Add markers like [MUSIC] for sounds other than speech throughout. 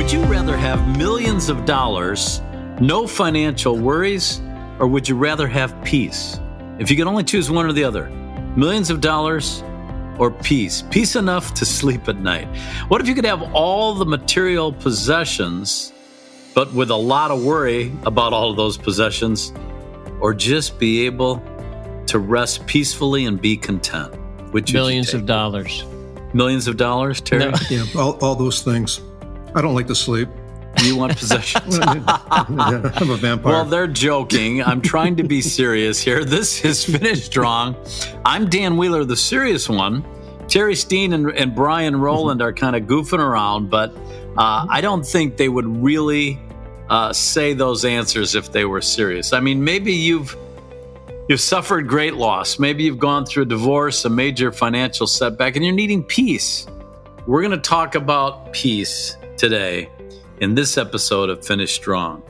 Would you rather have millions of dollars, no financial worries, or would you rather have peace? If you could only choose one or the other, millions of dollars or peace? Peace enough to sleep at night. What if you could have all the material possessions, but with a lot of worry about all of those possessions, or just be able to rest peacefully and be content? Which millions of dollars. Millions of dollars, Terry? No. Yeah, all, all those things. I don't like to sleep. You want possessions? [LAUGHS] yeah, I'm a vampire. Well, they're joking. I'm trying to be serious here. This is finished strong. I'm Dan Wheeler, the serious one. Terry Steen and, and Brian Rowland are kind of goofing around, but uh, I don't think they would really uh, say those answers if they were serious. I mean, maybe you've you've suffered great loss. Maybe you've gone through a divorce, a major financial setback, and you're needing peace. We're going to talk about peace today in this episode of Finish Strong.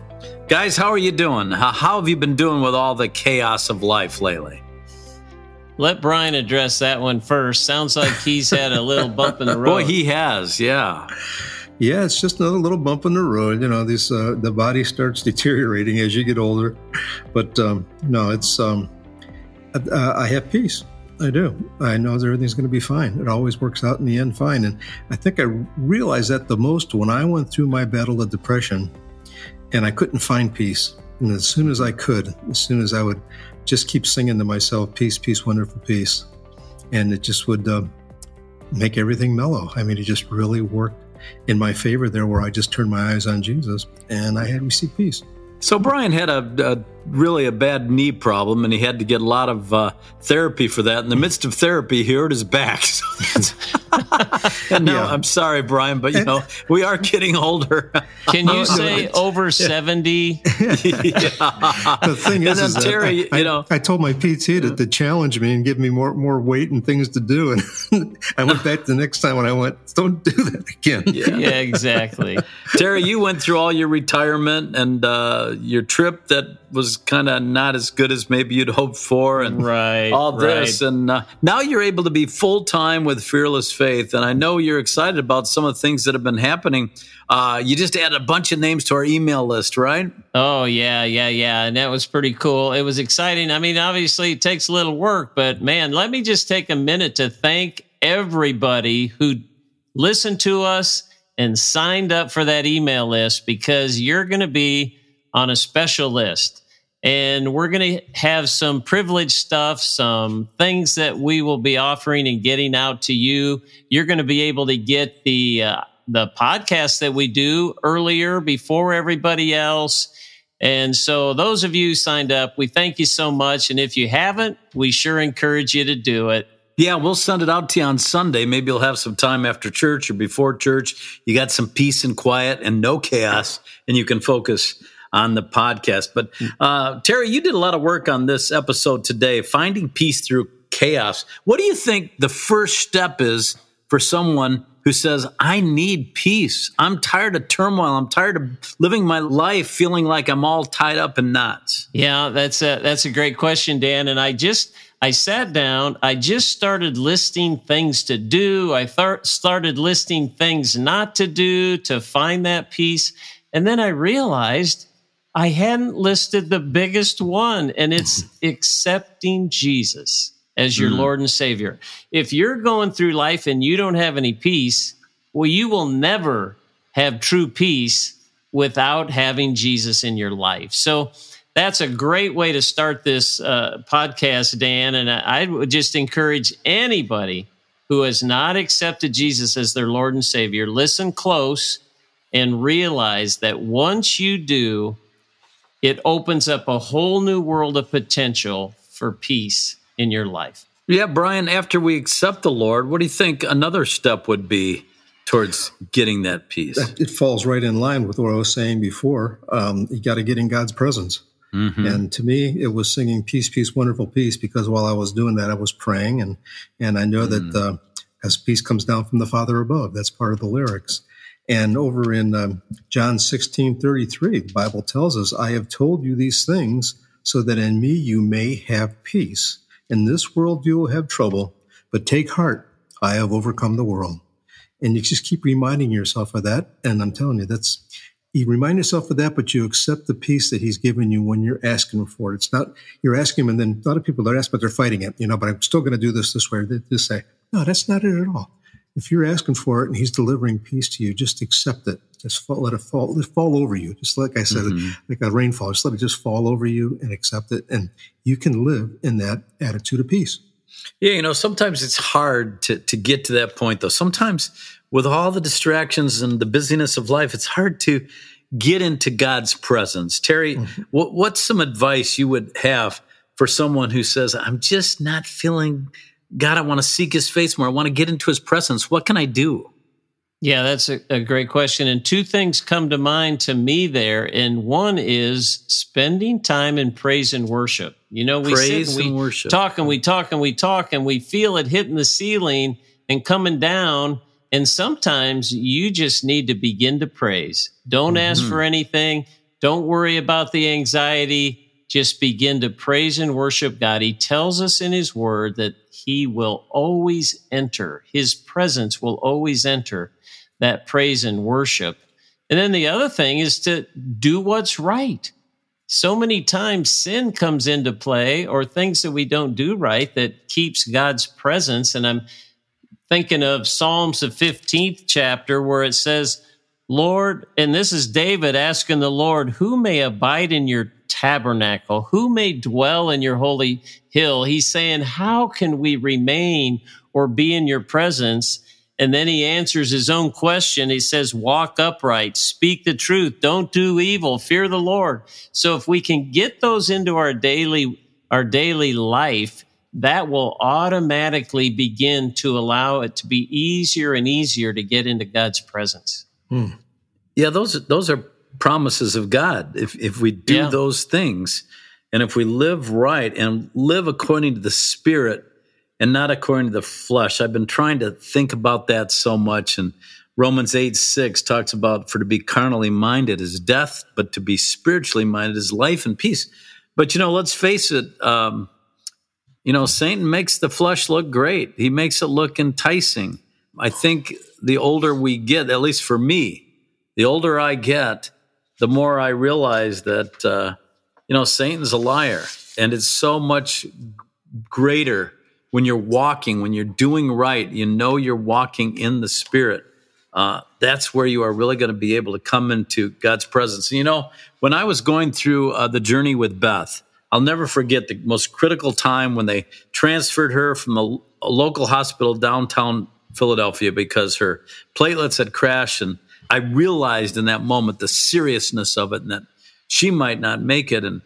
Guys, how are you doing? How, how have you been doing with all the chaos of life lately? Let Brian address that one first. Sounds like he's had a little bump in the [LAUGHS] road. Boy, he has, yeah. Yeah, it's just another little bump in the road. You know, this uh, the body starts deteriorating as you get older, but um, no, it's um, uh, I have peace. I do. I know that everything's going to be fine. It always works out in the end fine. And I think I realized that the most when I went through my battle of depression and I couldn't find peace. And as soon as I could, as soon as I would just keep singing to myself, peace, peace, wonderful peace. And it just would uh, make everything mellow. I mean, it just really worked in my favor there where I just turned my eyes on Jesus and I had received peace. So Brian had a, a, really a bad knee problem, and he had to get a lot of uh, therapy for that. In the midst of therapy, he hurt his back. [LAUGHS] So [LAUGHS] and no, yeah. I'm sorry, Brian, but you know we are getting older. Can you [LAUGHS] say over seventy? yeah. The thing is, is Terry, I, you know, I, I, told my PT to, to challenge me and give me more more weight and things to do, and I went back the next time when I went, don't do that again. Yeah, yeah exactly. Terry, you went through all your retirement and. Uh, your trip that was kind of not as good as maybe you'd hoped for, and right, all this, right. and uh, now you're able to be full time with Fearless Faith, and I know you're excited about some of the things that have been happening. Uh, you just added a bunch of names to our email list, right? Oh yeah, yeah, yeah, and that was pretty cool. It was exciting. I mean, obviously it takes a little work, but man, let me just take a minute to thank everybody who listened to us and signed up for that email list because you're going to be on a special list. And we're going to have some privileged stuff, some things that we will be offering and getting out to you. You're going to be able to get the uh, the podcast that we do earlier before everybody else. And so those of you signed up, we thank you so much. And if you haven't, we sure encourage you to do it. Yeah, we'll send it out to you on Sunday. Maybe you'll have some time after church or before church. You got some peace and quiet and no chaos, and you can focus on the podcast. But uh, Terry, you did a lot of work on this episode today, finding peace through chaos. What do you think the first step is for someone who says, I need peace. I'm tired of turmoil. I'm tired of living my life feeling like I'm all tied up in knots. Yeah, that's a, that's a great question, Dan. And I just, I sat down, I just started listing things to do. I th- started listing things not to do to find that peace. And then I realized I hadn't listed the biggest one, and it's accepting Jesus as your mm. Lord and Savior. If you're going through life and you don't have any peace, well, you will never have true peace without having Jesus in your life. So that's a great way to start this uh, podcast, Dan. And I, I would just encourage anybody who has not accepted Jesus as their Lord and Savior, listen close and realize that once you do, it opens up a whole new world of potential for peace in your life. Yeah, Brian, after we accept the Lord, what do you think another step would be towards getting that peace? It falls right in line with what I was saying before. Um, you got to get in God's presence. Mm-hmm. And to me, it was singing "Peace, Peace, Wonderful Peace" because while I was doing that, I was praying, and and I know mm. that uh, as peace comes down from the Father above, that's part of the lyrics. And over in um, John 16 33, the Bible tells us, I have told you these things so that in me you may have peace. In this world you will have trouble, but take heart, I have overcome the world. And you just keep reminding yourself of that. And I'm telling you, that's, you remind yourself of that, but you accept the peace that he's given you when you're asking for it. It's not, you're asking him, and then a lot of people are asking, but they're fighting it, you know, but I'm still going to do this this way. They just say, no, that's not it at all. If you're asking for it and he's delivering peace to you, just accept it. Just fall, let it fall, let it fall over you. Just like I said, mm-hmm. like a rainfall, just let it just fall over you and accept it. And you can live in that attitude of peace. Yeah, you know, sometimes it's hard to, to get to that point, though. Sometimes with all the distractions and the busyness of life, it's hard to get into God's presence. Terry, mm-hmm. what, what's some advice you would have for someone who says, I'm just not feeling God, I want to seek his face more. I want to get into his presence. What can I do? Yeah, that's a, a, great question. And two things come to mind to me there. And one is spending time in praise and worship. You know, we praise sit and we worship. talk and we talk and we talk and we feel it hitting the ceiling and coming down. And sometimes you just need to begin to praise. Don't mm-hmm. ask for anything. Don't worry about the anxiety. Just begin to praise and worship God. He tells us in His Word that He will always enter, His presence will always enter that praise and worship. And then the other thing is to do what's right. So many times sin comes into play or things that we don't do right that keeps God's presence. And I'm thinking of Psalms, the 15th chapter, where it says, Lord, and this is David asking the Lord, who may abide in your tabernacle? Who may dwell in your holy hill? He's saying, how can we remain or be in your presence? And then he answers his own question. He says, walk upright, speak the truth, don't do evil, fear the Lord. So if we can get those into our daily, our daily life, that will automatically begin to allow it to be easier and easier to get into God's presence. Hmm. Yeah, those those are promises of God. If if we do yeah. those things, and if we live right and live according to the Spirit, and not according to the flesh. I've been trying to think about that so much. And Romans 8 6 talks about for to be carnally minded is death, but to be spiritually minded is life and peace. But you know, let's face it, um, you know, Satan makes the flesh look great, he makes it look enticing. I think the older we get, at least for me, the older I get, the more I realize that, uh, you know, Satan's a liar. And it's so much greater when you're walking, when you're doing right, you know you're walking in the Spirit. Uh, that's where you are really going to be able to come into God's presence. You know, when I was going through uh, the journey with Beth, I'll never forget the most critical time when they transferred her from a, a local hospital downtown Philadelphia because her platelets had crashed. And I realized in that moment the seriousness of it and that she might not make it. And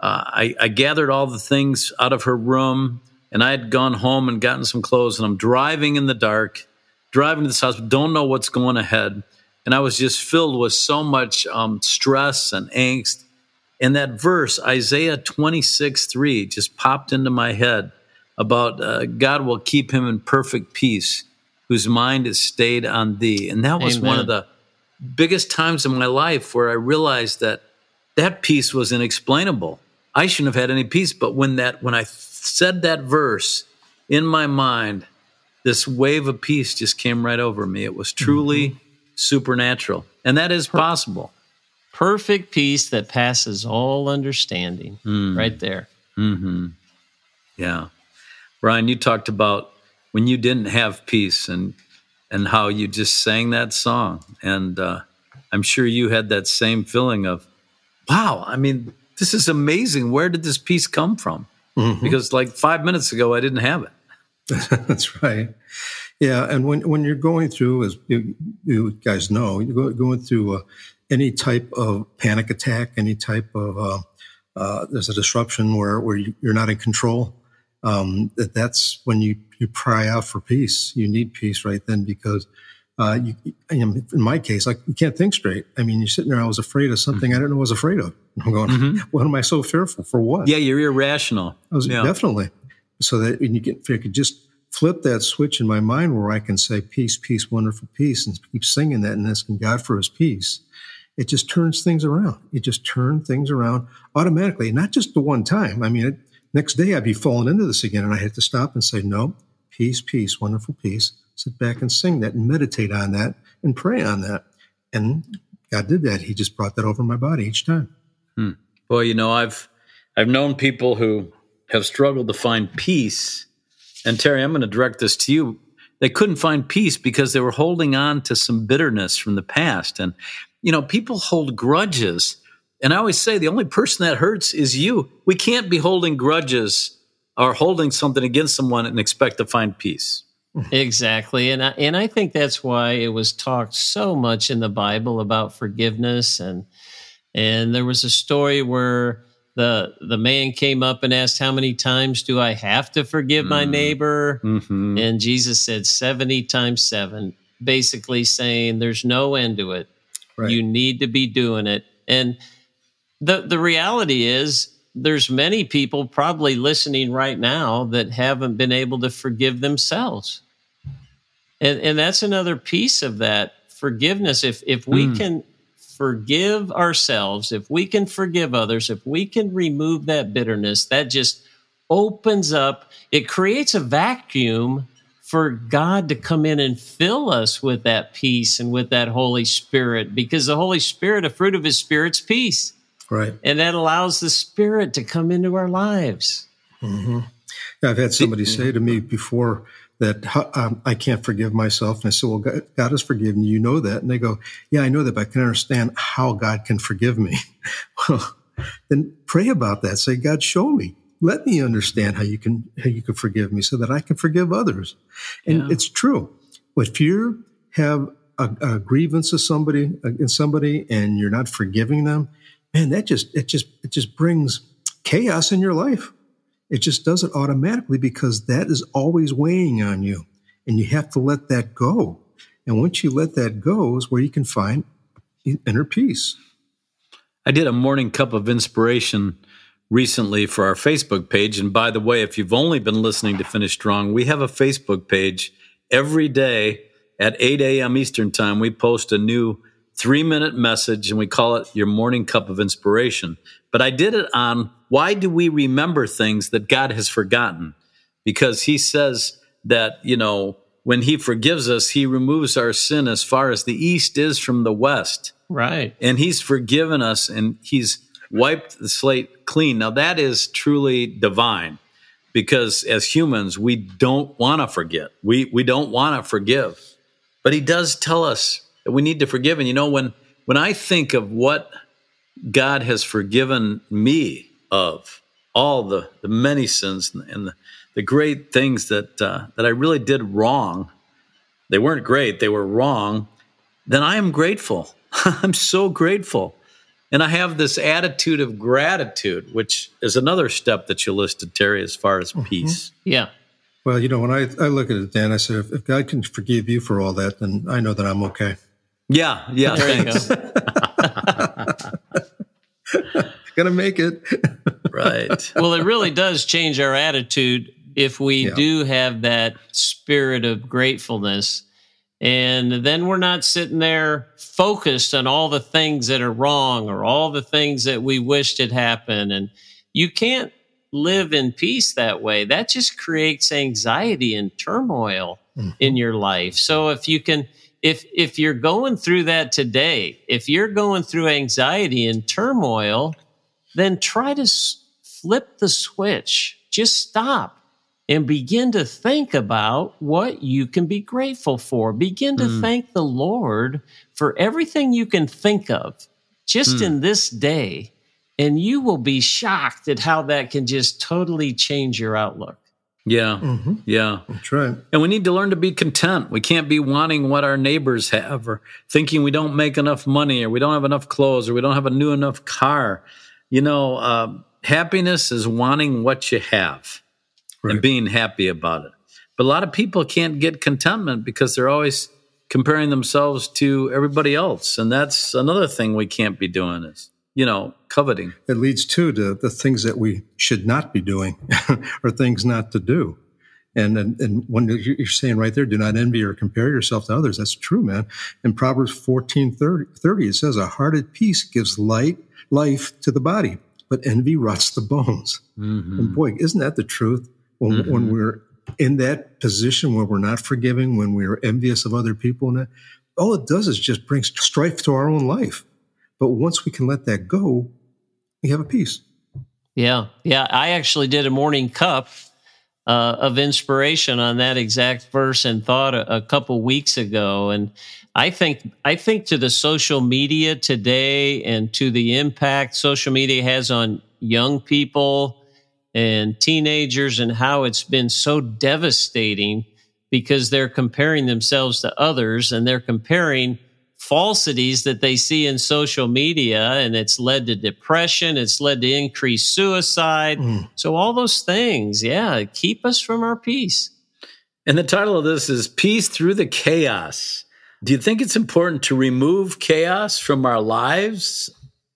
uh, I, I gathered all the things out of her room and I had gone home and gotten some clothes, and I'm driving in the dark, driving to this hospital, don't know what's going ahead. And I was just filled with so much um, stress and angst. And that verse, Isaiah 26 3, just popped into my head about uh, God will keep him in perfect peace, whose mind is stayed on thee. And that was Amen. one of the biggest times in my life where I realized that that peace was inexplainable. I shouldn't have had any peace, but when that when I said that verse in my mind, this wave of peace just came right over me. It was truly mm-hmm. supernatural. And that is possible. Perfect peace that passes all understanding. Mm. Right there. Mm-hmm. Yeah. Brian, you talked about when you didn't have peace and and how you just sang that song. And uh, I'm sure you had that same feeling of, wow, I mean, this is amazing. Where did this peace come from? mm-hmm. because like five minutes ago I didn't have it. [LAUGHS] That's right. Yeah, and when when you're going through, as you, you guys know, you're going through uh, any type of panic attack, any type of uh, uh, there's a disruption where where you, are not in control. Um, that that's when you you cry out for peace. You need peace right then because uh, you, in my case, like you can't think straight. I mean, you're sitting there. I was afraid of something mm-hmm. I didn't know I was afraid of. I'm going, mm-hmm. [LAUGHS] what am I so fearful for? What? Yeah, you're irrational. I was yeah. definitely so that when you get, if I could just flip that switch in my mind where I can say peace, peace, wonderful peace, and keep singing that and asking God for His peace, it just turns things around. It just turns things around automatically, not just the one time. I mean, it, next day I'd be falling into this again, and I had to stop and say, no, peace, peace, wonderful peace sit back and sing that and meditate on that and pray on that. And God did that. He just brought that over my body each time. Hmm. Well, you know, I've I've known people who have struggled to find peace. And Terry, I'm going to direct this to you. They couldn't find peace because they were holding on to some bitterness from the past. And, you know, people hold grudges. And I always say the only person that hurts is you. We can't be holding grudges or holding something against someone and expect to find peace. Exactly. And I, and I think that's why it was talked so much in the Bible about forgiveness and and there was a story where the the man came up and asked how many times do I have to forgive my mm. neighbor? Mm-hmm. And Jesus said 70 times 7, basically saying there's no end to it. Right. You need to be doing it. And the the reality is there's many people probably listening right now that haven't been able to forgive themselves. And and that's another piece of that forgiveness. If if we mm. can forgive ourselves, if we can forgive others, if we can remove that bitterness, that just opens up, it creates a vacuum for God to come in and fill us with that peace and with that Holy Spirit because the Holy Spirit, a fruit of his spirit's peace. Right. And that allows the Spirit to come into our lives. Mm-hmm. Yeah, I've had somebody say to me before that um, I can't forgive myself. And I said, Well, God, God has forgiven you. You know that. And they go, Yeah, I know that, but I can understand how God can forgive me. [LAUGHS] well, then pray about that. Say, God, show me. Let me understand how you can how you can forgive me so that I can forgive others. And yeah. it's true. If you have a, a grievance of somebody against somebody and you're not forgiving them, man, that just it just it just brings chaos in your life. It just does it automatically because that is always weighing on you, and you have to let that go. And once you let that go, is where you can find inner peace. I did a morning cup of inspiration recently for our Facebook page. And by the way, if you've only been listening to Finish Strong, we have a Facebook page every day at 8 a.m. Eastern Time. We post a new three minute message and we call it your morning cup of inspiration. But I did it on why do we remember things that God has forgotten? Because he says that, you know, when he forgives us, he removes our sin as far as the east is from the west. Right. And he's forgiven us and he's wiped the slate clean. Now that is truly divine because as humans, we don't want to forget. We we don't want to forgive. But he does tell us that we need to forgive. And you know, when when I think of what God has forgiven me of, all the, the many sins and the, the great things that uh, that I really did wrong, they weren't great, they were wrong, then I am grateful. [LAUGHS] I'm so grateful. And I have this attitude of gratitude, which is another step that you listed, Terry, as far as mm-hmm. peace. Yeah. Well, you know, when I, I look at it, Dan, I said, if, if God can forgive you for all that, then I know that I'm okay. Yeah, yeah. Thanks. [LAUGHS] Gonna make it. right. [LAUGHS] Well, it really does change our attitude if we yeah. do have that spirit of gratefulness. And then we're not sitting there focused on all the things that are wrong or all the things that we wished had happened. And you can't live in peace that way. That just creates anxiety and turmoil mm-hmm. in your life. So if you can, if if you're going through that today, if you're going through anxiety and turmoil, then try to flip the switch. Just stop and begin to think about what you can be grateful for. Begin to mm. thank the Lord for everything you can think of just mm. in this day. And you will be shocked at how that can just totally change your outlook. Yeah. Mm-hmm. Yeah. That's right. And we need to learn to be content. We can't be wanting what our neighbors have or thinking we don't make enough money or we don't have enough clothes or we don't have a new enough car. You know, uh, happiness is wanting what you have right. and being happy about it. But a lot of people can't get contentment because they're always comparing themselves to everybody else. And that's another thing we can't be doing is you know, coveting. It leads too to the things that we should not be doing [LAUGHS] or things not to do. And, and, and when you're saying right there, do not envy or compare yourself to others. That's true, man. In Proverbs 14, 30, 30 it says, a heart at peace gives light, life to the body, but envy rots the bones. Mm-hmm. And boy, isn't that the truth? When, mm-hmm. when we're in that position where we're not forgiving, when we're envious of other people, and that, all it does is just brings strife to our own life. But once we can let that go, we have a piece. Yeah, yeah. I actually did a morning cup uh, of inspiration on that exact verse and thought a, a couple weeks ago, and I think I think to the social media today and to the impact social media has on young people and teenagers and how it's been so devastating because they're comparing themselves to others and they're comparing falsities that they see in social media and it's led to depression it's led to increased suicide mm. so all those things yeah keep us from our peace and the title of this is peace through the chaos do you think it's important to remove chaos from our lives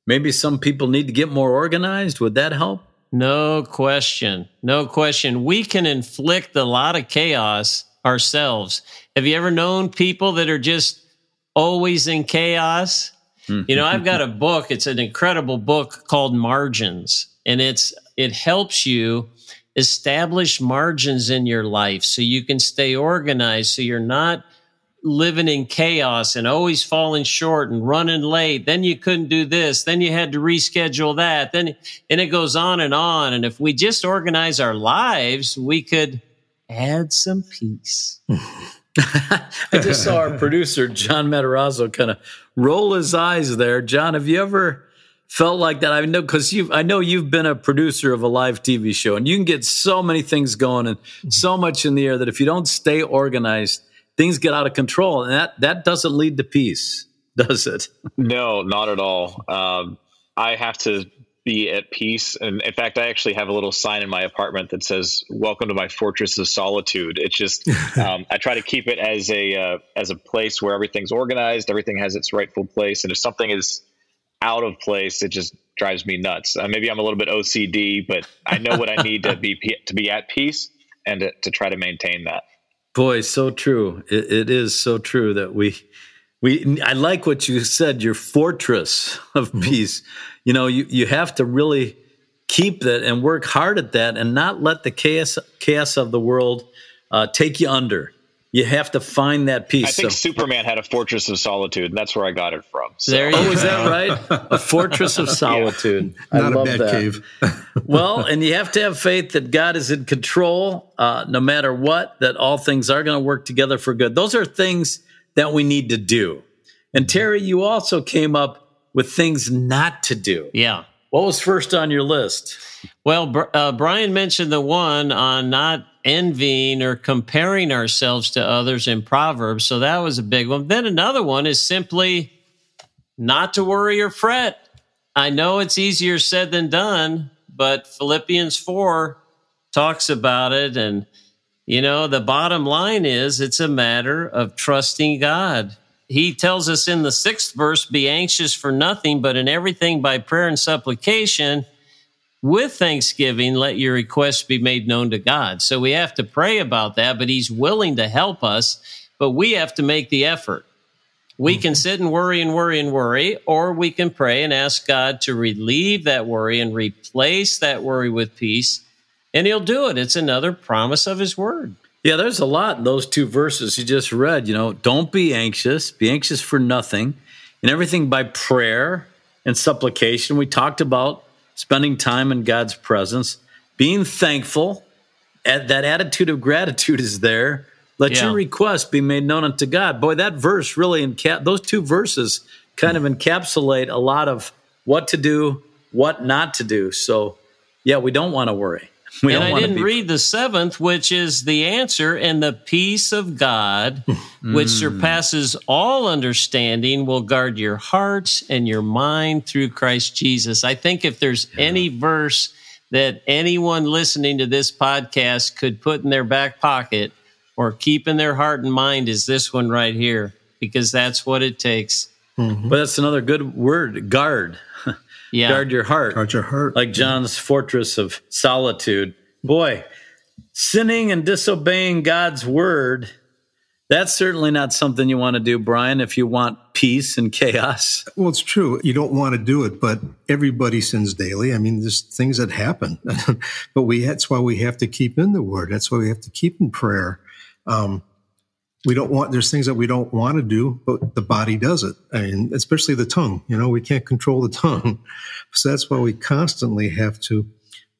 maybe some people need to get more organized would that help no question. No question. We can inflict a lot of chaos ourselves. Have you ever known people that are just always in chaos? Mm-hmm. You know, I've got a book. It's an incredible book called Margins, and it's it helps you establish margins in your life so you can stay organized so you're not living in chaos and always falling short and running late. Then you couldn't do this. Then you had to reschedule that. Then, and it goes on and on. And if we just organize our lives, we could add some peace. [LAUGHS] [LAUGHS] I just saw our [LAUGHS] producer, John Matarazzo, kind of roll his eyes there. John, have you ever felt like that? I know because you I know you've been a producer of a live TV show and you can get so many things going and so much in the air that if you don't stay organized, things get out of control, and that that doesn't lead to peace, [LAUGHS] does it? no, not at all. Um, I have to be at peace, and in fact, I actually have a little sign in my apartment that says "Welcome to my fortress of solitude." It's just [LAUGHS] um, I try to keep it as a uh, as a place where everything's organized, everything has its rightful place, and if something is out of place, it just drives me nuts. Uh, maybe I'm a little bit OCD, but I know what I need to be to be at peace and to, to try to maintain that. Boy, so true. It, it is so true that we we I like what you said, your fortress of mm-hmm. peace. You know, you, you have to really keep that and work hard at that and not let the chaos chaos of the world uh, take you under you have to find that peace. I think so, Superman had a fortress of solitude, and that's where I got it from. So. There you oh, go. is that right? A fortress of [LAUGHS] solitude. yeah. I love that. Cave. [LAUGHS] well, and you have to have faith that God is in control, uh, no matter what. That all things are going to work together for good. Those are things that we need to do. And Terry, you also came up with things not to do. Yeah. What was first on your list? Well, uh, Brian mentioned the one on not envying or comparing ourselves to others in Proverbs. So that was a big one. Then another one is simply not to worry or fret. I know it's easier said than done, but Philippians 4 talks about it. And, you know, the bottom line is it's a matter of trusting God. He tells us in the sixth verse, be anxious for nothing, but in everything by prayer and supplication with thanksgiving, let your requests be made known to God. So we have to pray about that, but He's willing to help us, but we have to make the effort. We can mm-hmm. sit and worry and worry and worry, or we can pray and ask God to relieve that worry and replace that worry with peace, and He'll do it. It's another promise of His Word. Yeah, there's a lot in those two verses you just read. You know, don't be anxious, be anxious for nothing, and everything by prayer and supplication. We talked about spending time in God's presence, being thankful. That attitude of gratitude is there. Let yeah. your request be made known unto God. Boy, that verse really encap those two verses kind of encapsulate a lot of what to do, what not to do. So, yeah, we don't want to worry. We and I didn't be... read the seventh, which is the answer, and the peace of God, [LAUGHS] which mm. surpasses all understanding, will guard your hearts and your mind through Christ Jesus. I think if there's yeah. any verse that anyone listening to this podcast could put in their back pocket or keep in their heart and mind, is this one right here, because that's what it takes. Mm-hmm. But that's another good word guard. [LAUGHS] Yeah. Guard your heart. Guard your heart. Like John's fortress of solitude. Boy, sinning and disobeying God's word That's certainly not something you want to do, Brian, if you want peace and chaos. Well, it's true. You don't want to do it, but everybody sins daily. I mean, there's things that happen, [LAUGHS] but we, that's why we have to keep in the word. That's why we have to keep in prayer. Um, we don't want, there's things that we don't want to do, but the body does it. I mean, especially the tongue, you know, we can't control the tongue. [LAUGHS] So that's why we constantly have to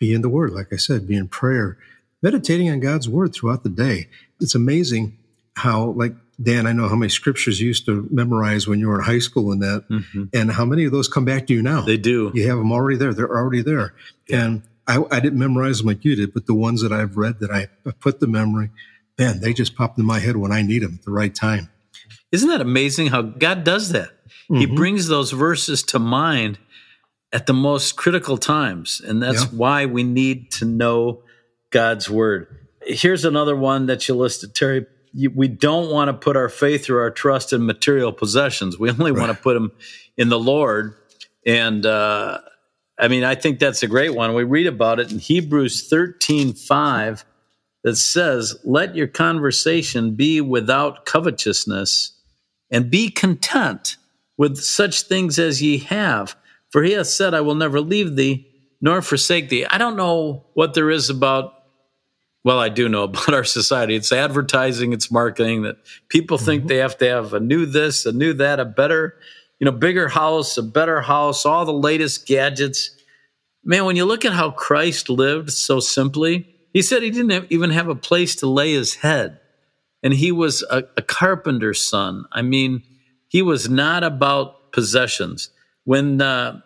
be in the word. Like I said, be in prayer, meditating on God's word throughout the day. It's amazing how, like Dan, I know how many scriptures you used to memorize when you were in high school and that, mm-hmm. and how many of those come back to you now. They do. You have them already there. They're already there. Yeah. And I, I, didn't memorize them like you did, but the ones that I've read that I put the memory, man, they just pop in my head when I need them at the right time. Isn't that amazing how God does that? Mm-hmm. He brings those verses to mind at the most critical times. And that's yeah. why we need to know God's word. Here's another one that you listed, Terry. We don't want to put our faith or our trust in material possessions. We only right. want to put them in the Lord. And uh, I mean, I think that's a great one. We read about it in Hebrews 13 5 that says, Let your conversation be without covetousness, and be content with such things as ye have. For he hath said, I will never leave thee nor forsake thee. I don't know what there is about, well, I do know [LAUGHS] about our society. It's advertising, it's marketing that people think mm-hmm. they have to have a new this, a new that, a better, you know, bigger house, a better house, all the latest gadgets. Man, when you look at how Christ lived so simply, he said he didn't have, even have a place to lay his head. And he was a, a carpenter's son. I mean, he was not about possessions. When uh,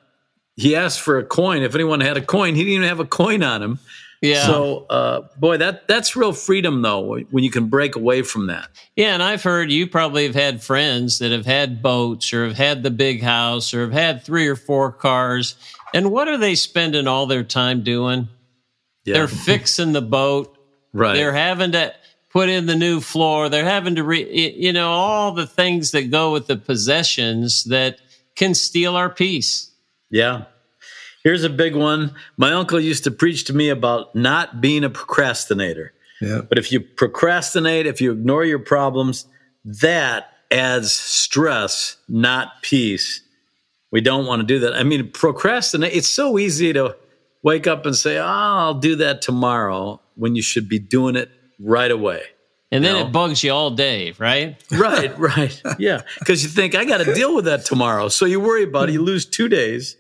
he asked for a coin, if anyone had a coin, he didn't even have a coin on him. Yeah. So, uh, boy, that that's real freedom, though, when you can break away from that. Yeah, and I've heard you probably have had friends that have had boats or have had the big house or have had three or four cars. And what are they spending all their time doing? Yeah. They're fixing the boat. Right. They're having to put in the new floor. They're having to, re, you know, all the things that go with the possessions that can steal our peace. Yeah. Here's a big one. My uncle used to preach to me about not being a procrastinator. Yeah. But if you procrastinate, if you ignore your problems, that adds stress, not peace. We don't want to do that. I mean, procrastinate, it's so easy to wake up and say, oh, I'll do that tomorrow when you should be doing it right away. And then you know? it bugs you all day, right? [LAUGHS] right, right. Yeah. Because you think, I got to deal with that tomorrow. So you worry about it. You lose two days.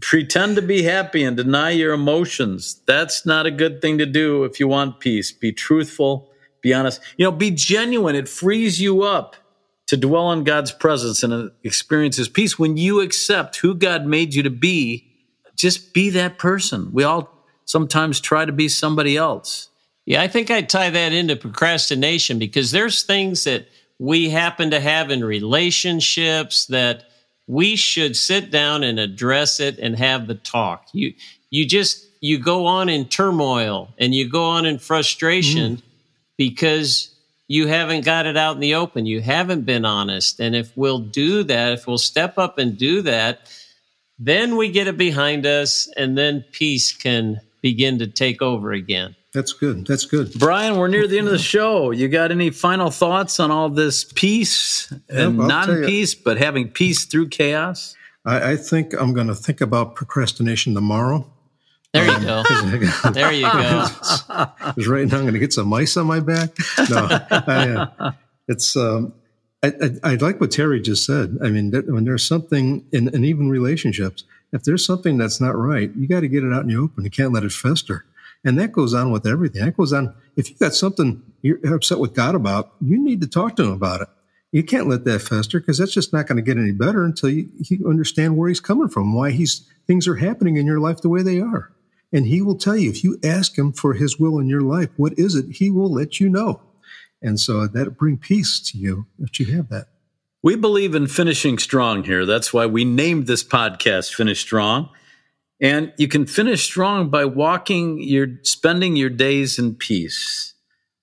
pretend to be happy and deny your emotions. That's not a good thing to do if you want peace. Be truthful, be honest. You know, be genuine. It frees you up to dwell in God's presence and experience his peace when you accept who God made you to be just be that person. We all sometimes try to be somebody else. Yeah, I think I tie that into procrastination because there's things that we happen to have in relationships that we should sit down and address it and have the talk. You you just you go on in turmoil and you go on in frustration mm. because you haven't got it out in the open. You haven't been honest. And if we'll do that, if we'll step up and do that, then we get it behind us, and then peace can begin to take over again. That's good. That's good. Brian, we're near the end of the show. You got any final thoughts on all this peace and yep, non peace, but having peace through chaos? I, I think I'm going to think about procrastination tomorrow. There you go. there you go. [LAUGHS] Because right now I'm going to get some mice on my back. No, I, uh, it's um, I, I, I, like what Terry just said. I mean, that, when there's something in, in even relationships, if there's something that's not right, you got to get it out in the open. You can't let it fester. And that goes on with everything. That goes on. If you got something you're upset with God about, you need to talk to him about it. You can't let that fester because that's just not going to get any better until you, you understand where he's coming from, why he's things are happening in your life the way they are. And he will tell you if you ask him for his will in your life, what is it? He will let you know. And so that bring peace to you if you have that. We believe in finishing strong here. That's why we named this podcast Finish Strong. And you can finish strong by walking your spending your days in peace,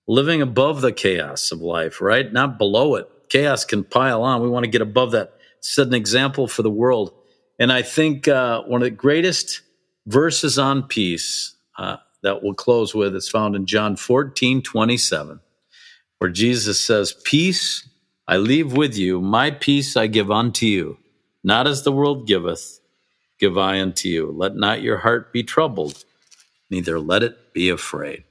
living above the chaos of life, right? Not below it. Chaos can pile on. We want to get above that. Set an example for the world. And I think uh, one of the greatest verses on peace uh, that we'll close with is found in John 14, 27 where Jesus says, Peace I leave with you, my peace I give unto you. Not as the world giveth, give I unto you. Let not your heart be troubled, neither let it be afraid.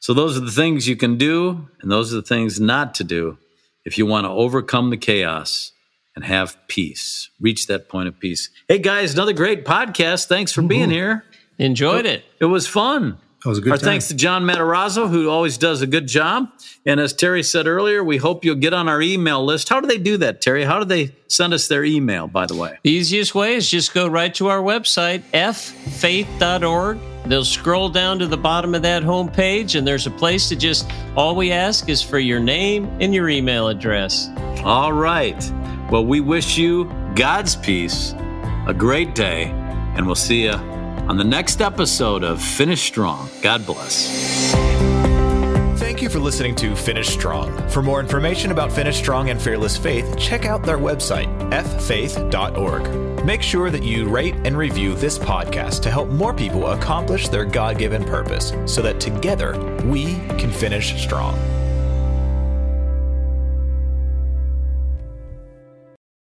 So, those are the things you can do, and those are the things not to do if you want to overcome the chaos and have peace. Reach that point of peace. Hey, guys, another great podcast. Thanks for being here. Enjoyed it. It was fun. That was a good Our time. thanks to John Matarazzo, who always does a good job. And as Terry said earlier, we hope you'll get on our email list. How do they do that, Terry? How do they send us their email, by the way? The easiest way is just go right to our website, ffaith.org. They'll scroll down to the bottom of that homepage, and there's a place to just, all we ask is for your name and your email address. All right. Well, we wish you God's peace, a great day, and we'll see you on the next episode of Finish Strong. God bless. Thank you for listening to Finish Strong. For more information about Finish Strong and Fearless Faith, check out their website, ffaith.org. Make sure that you rate and review this podcast to help more people accomplish their God given purpose so that together we can finish strong.